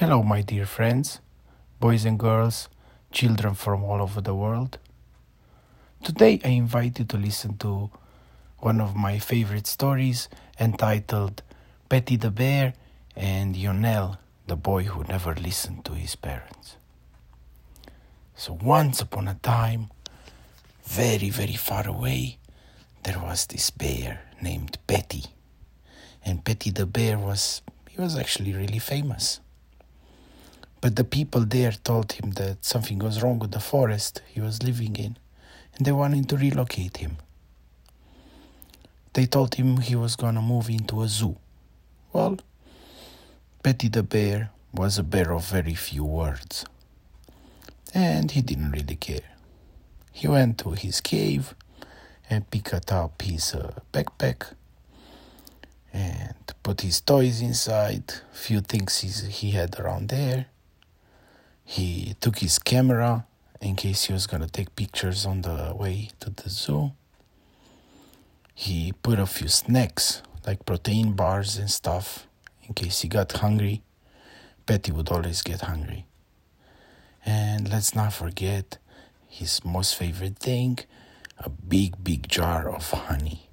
Hello, my dear friends, boys and girls, children from all over the world. Today I invite you to listen to one of my favorite stories entitled Peti the Bear and Ionel, the boy who never listened to his parents. So, once upon a time, very, very far away, there was this bear named Peti. And Peti the bear was, he was actually really famous. But the people there told him that something was wrong with the forest he was living in, and they wanted to relocate him. They told him he was gonna move into a zoo. Well, Peti the bear was a bear of very few words, and he didn't really care. He went to his cave and picked up his uh, backpack and put his toys inside, few things he had around there he took his camera in case he was to take pictures on the way to the zoo. He put a few snacks like protein bars and stuff in case he got hungry. Peti would always get hungry. And let's not forget his most favorite thing a big, big jar of honey.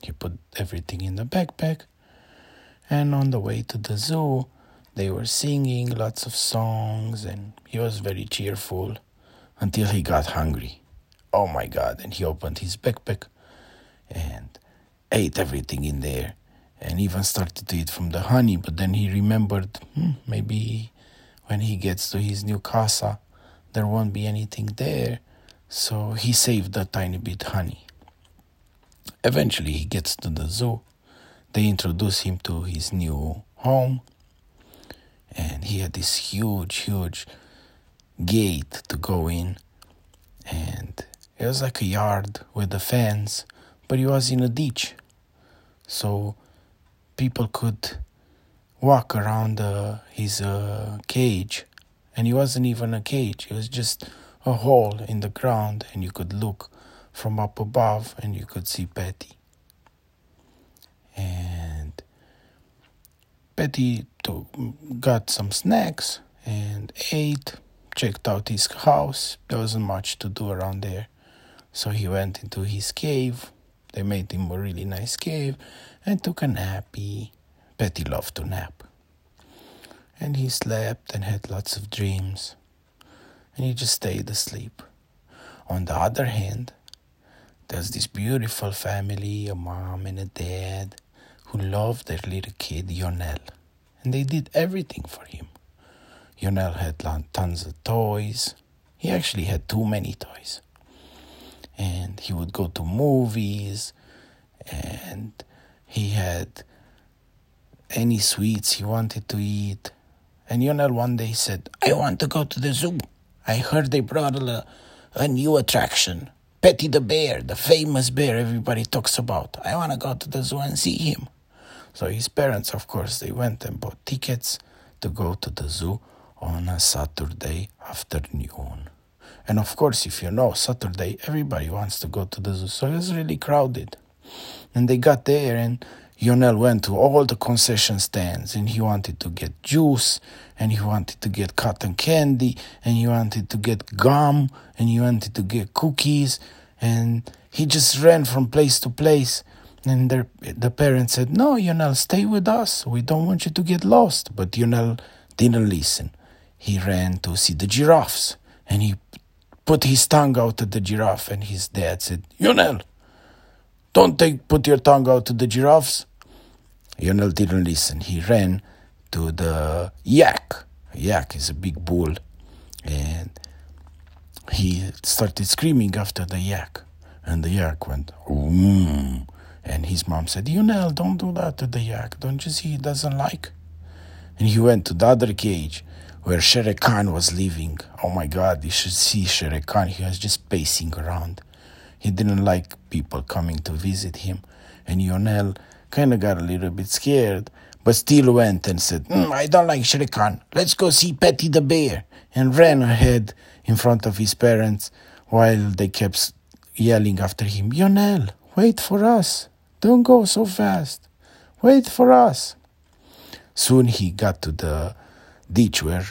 He put everything in the backpack, and on the way to the zoo, they were singing lots of songs, and he was very cheerful until he got hungry. Oh my God! And he opened his backpack and ate everything in there and even started to eat from the honey. But then he remembered hmm, maybe when he gets to his new casa, there won't be anything there. So he saved a tiny bit honey. Eventually, he gets to the zoo. They introduce him to his new home and he had this huge, huge gate to go in, and it was like a yard with a fence, but he was in a ditch, so people could walk around uh, his uh, cage, and he wasn't even a cage; it was just a hole in the ground, and you could look from up above, and you could see Peti. And Peti to, got some snacks and ate, checked out his house. There wasn't much to do around there. So he went into his cave. They made him a really nice cave and took a nappy. Peti loved to nap. And he slept and had lots of dreams. And he just stayed asleep. On the other hand, there's this beautiful family, a mom and a dad, who loved their little kid, Ionel and they did everything for him. Ionel had tons of toys. He actually had too many toys. And he would go to movies, and he had any sweets he wanted to eat. And Ionel one day said, I want to go to the zoo. I heard they brought a, a new attraction. Peti the bear, the famous bear everybody talks about. I want to go to the zoo and see him. So his parents, of course, they went and bought tickets to go to the zoo on a Saturday afternoon. And of course, if you know Saturday, everybody wants to go to the zoo, so it was really crowded. And they got there, and Ionel went to all the concession stands, and he wanted to get juice, and he wanted to get cotton candy, and he wanted to get gum, and he wanted to get cookies, and he just ran from place to place. And their, the parents said, No, Ionel, stay with us. We don't want you to get lost. But Ionel didn't listen. He ran to see the giraffes and he put his tongue out at the giraffe. And his dad said, Ionel, don't take, put your tongue out to the giraffes. Ionel didn't listen. He ran to the yak. A yak is a big bull. And he started screaming after the yak. And the yak went, Oom. And his mom said, Ionel, don't do that to the yak. Don't you see he doesn't like? And he went to the other cage where Shere Khan was living. Oh my God, you should see Shere Khan. He was just pacing around. He didn't like people coming to visit him. And Ionel kind of got a little bit scared, but still went and said, mm, I don't like Shere Khan. Let's go see Peti the bear. And ran ahead in front of his parents while they kept yelling after him, Ionel, wait for us. Don't go so fast. Wait for us. Soon he got to the ditch where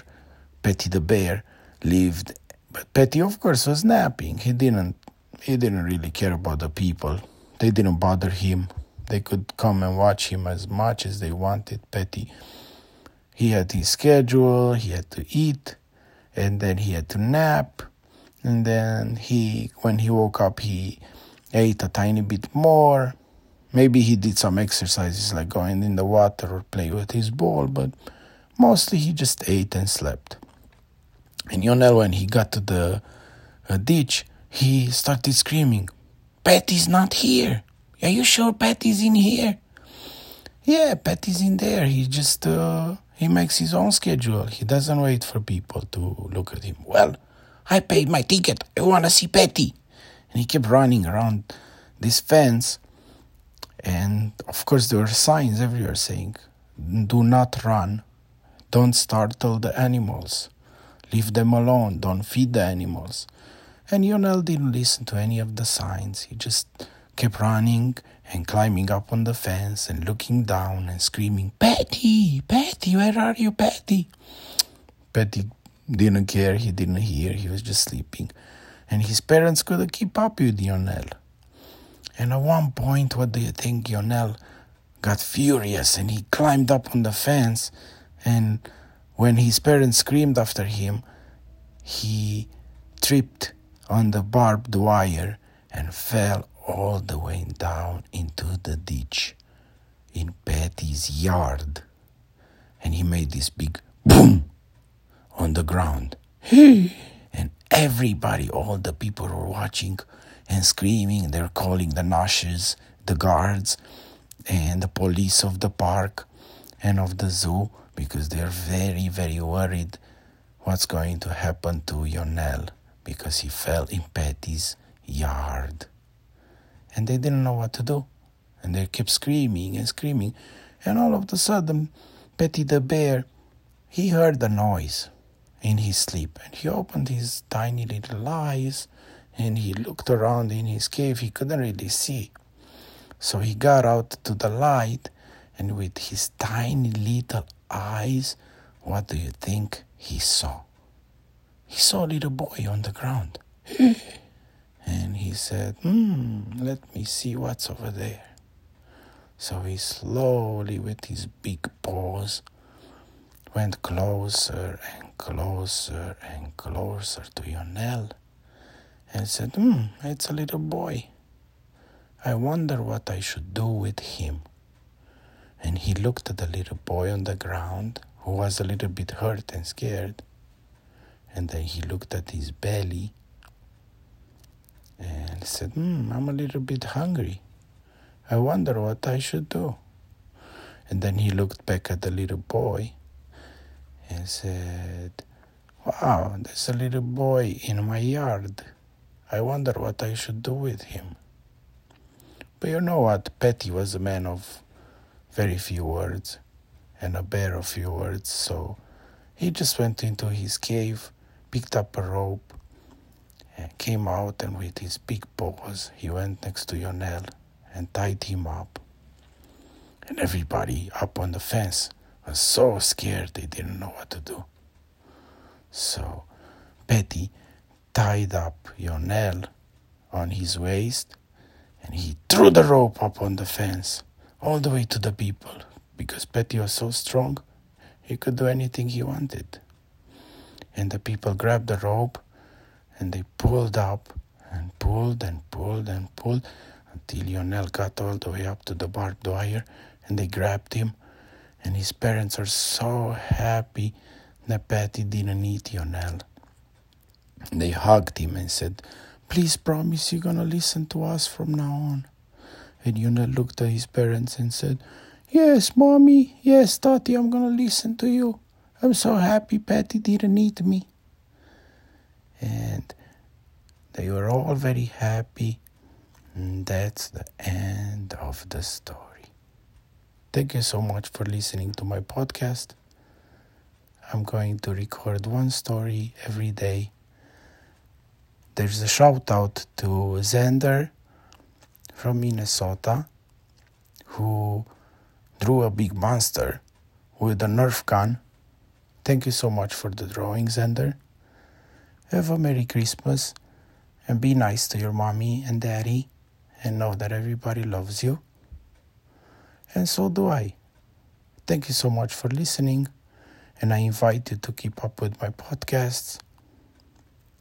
Peti the bear lived. But Peti, of course, was napping. He didn't. He didn't really care about the people. They didn't bother him. They could come and watch him as much as they wanted. Peti. He had his schedule. He had to eat, and then he had to nap, and then he, when he woke up, he ate a tiny bit more. Maybe he did some exercises like going in the water or play with his ball, but mostly he just ate and slept. And Ionel, when he got to the uh, ditch, he started screaming, Peti's not here. Are you sure Peti's in here? Yeah, Peti's in there. He just uh, he makes his own schedule. He doesn't wait for people to look at him. Well, I paid my ticket. I want to see Peti. And he kept running around this fence and of course, there were signs everywhere saying, do not run, don't startle the animals, leave them alone, don't feed the animals. And Ionel didn't listen to any of the signs. He just kept running and climbing up on the fence and looking down and screaming, Patty, Patty, where are you, Patty? Patty didn't care, he didn't hear, he was just sleeping. And his parents couldn't keep up with Ionel. And at one point, what do you think? Ionel got furious and he climbed up on the fence. And when his parents screamed after him, he tripped on the barbed wire and fell all the way down into the ditch in Patty's yard. And he made this big boom on the ground. and everybody, all the people were watching and screaming. They're calling the noshes, the guards, and the police of the park and of the zoo because they're very, very worried what's going to happen to Ionel because he fell in Peti's yard. And they didn't know what to do. And they kept screaming and screaming. And all of a sudden, Peti the bear, he heard the noise in his sleep. And he opened his tiny little eyes and he looked around in his cave. He couldn't really see. So he got out to the light, and with his tiny little eyes, what do you think he saw? He saw a little boy on the ground. and he said, Hmm, let me see what's over there. So he slowly, with his big paws, went closer and closer and closer to Ionel and said, Hmm, it's a little boy. I wonder what I should do with him. And he looked at the little boy on the ground, who was a little bit hurt and scared. And then he looked at his belly and said, Hmm, I'm a little bit hungry. I wonder what I should do. And then he looked back at the little boy and said, Wow, there's a little boy in my yard. I wonder what I should do with him. But you know what? Peti was a man of very few words and a bear of few words, so he just went into his cave, picked up a rope, and came out, and with his big paws, he went next to Ionel and tied him up. And everybody up on the fence was so scared they didn't know what to do. So Peti tied up Ionel on his waist and he threw the rope up on the fence all the way to the people because Peti was so strong he could do anything he wanted. And the people grabbed the rope and they pulled up and pulled and pulled and pulled until Ionel got all the way up to the barbed wire and they grabbed him. And his parents are so happy that Peti didn't eat Ionel. They hugged him and said, Please promise you're gonna listen to us from now on. And Yuna looked at his parents and said, Yes, mommy, yes, Tati, I'm gonna listen to you. I'm so happy Patty didn't eat me. And they were all very happy. And that's the end of the story. Thank you so much for listening to my podcast. I'm going to record one story every day there's a shout out to Xander from Minnesota who drew a big monster with a Nerf gun Thank you so much for the drawing, Zender. Have a Merry Christmas and be nice to your mommy and daddy and know that everybody loves you. And so do I. Thank you so much for listening, and I invite you to keep up with my podcasts.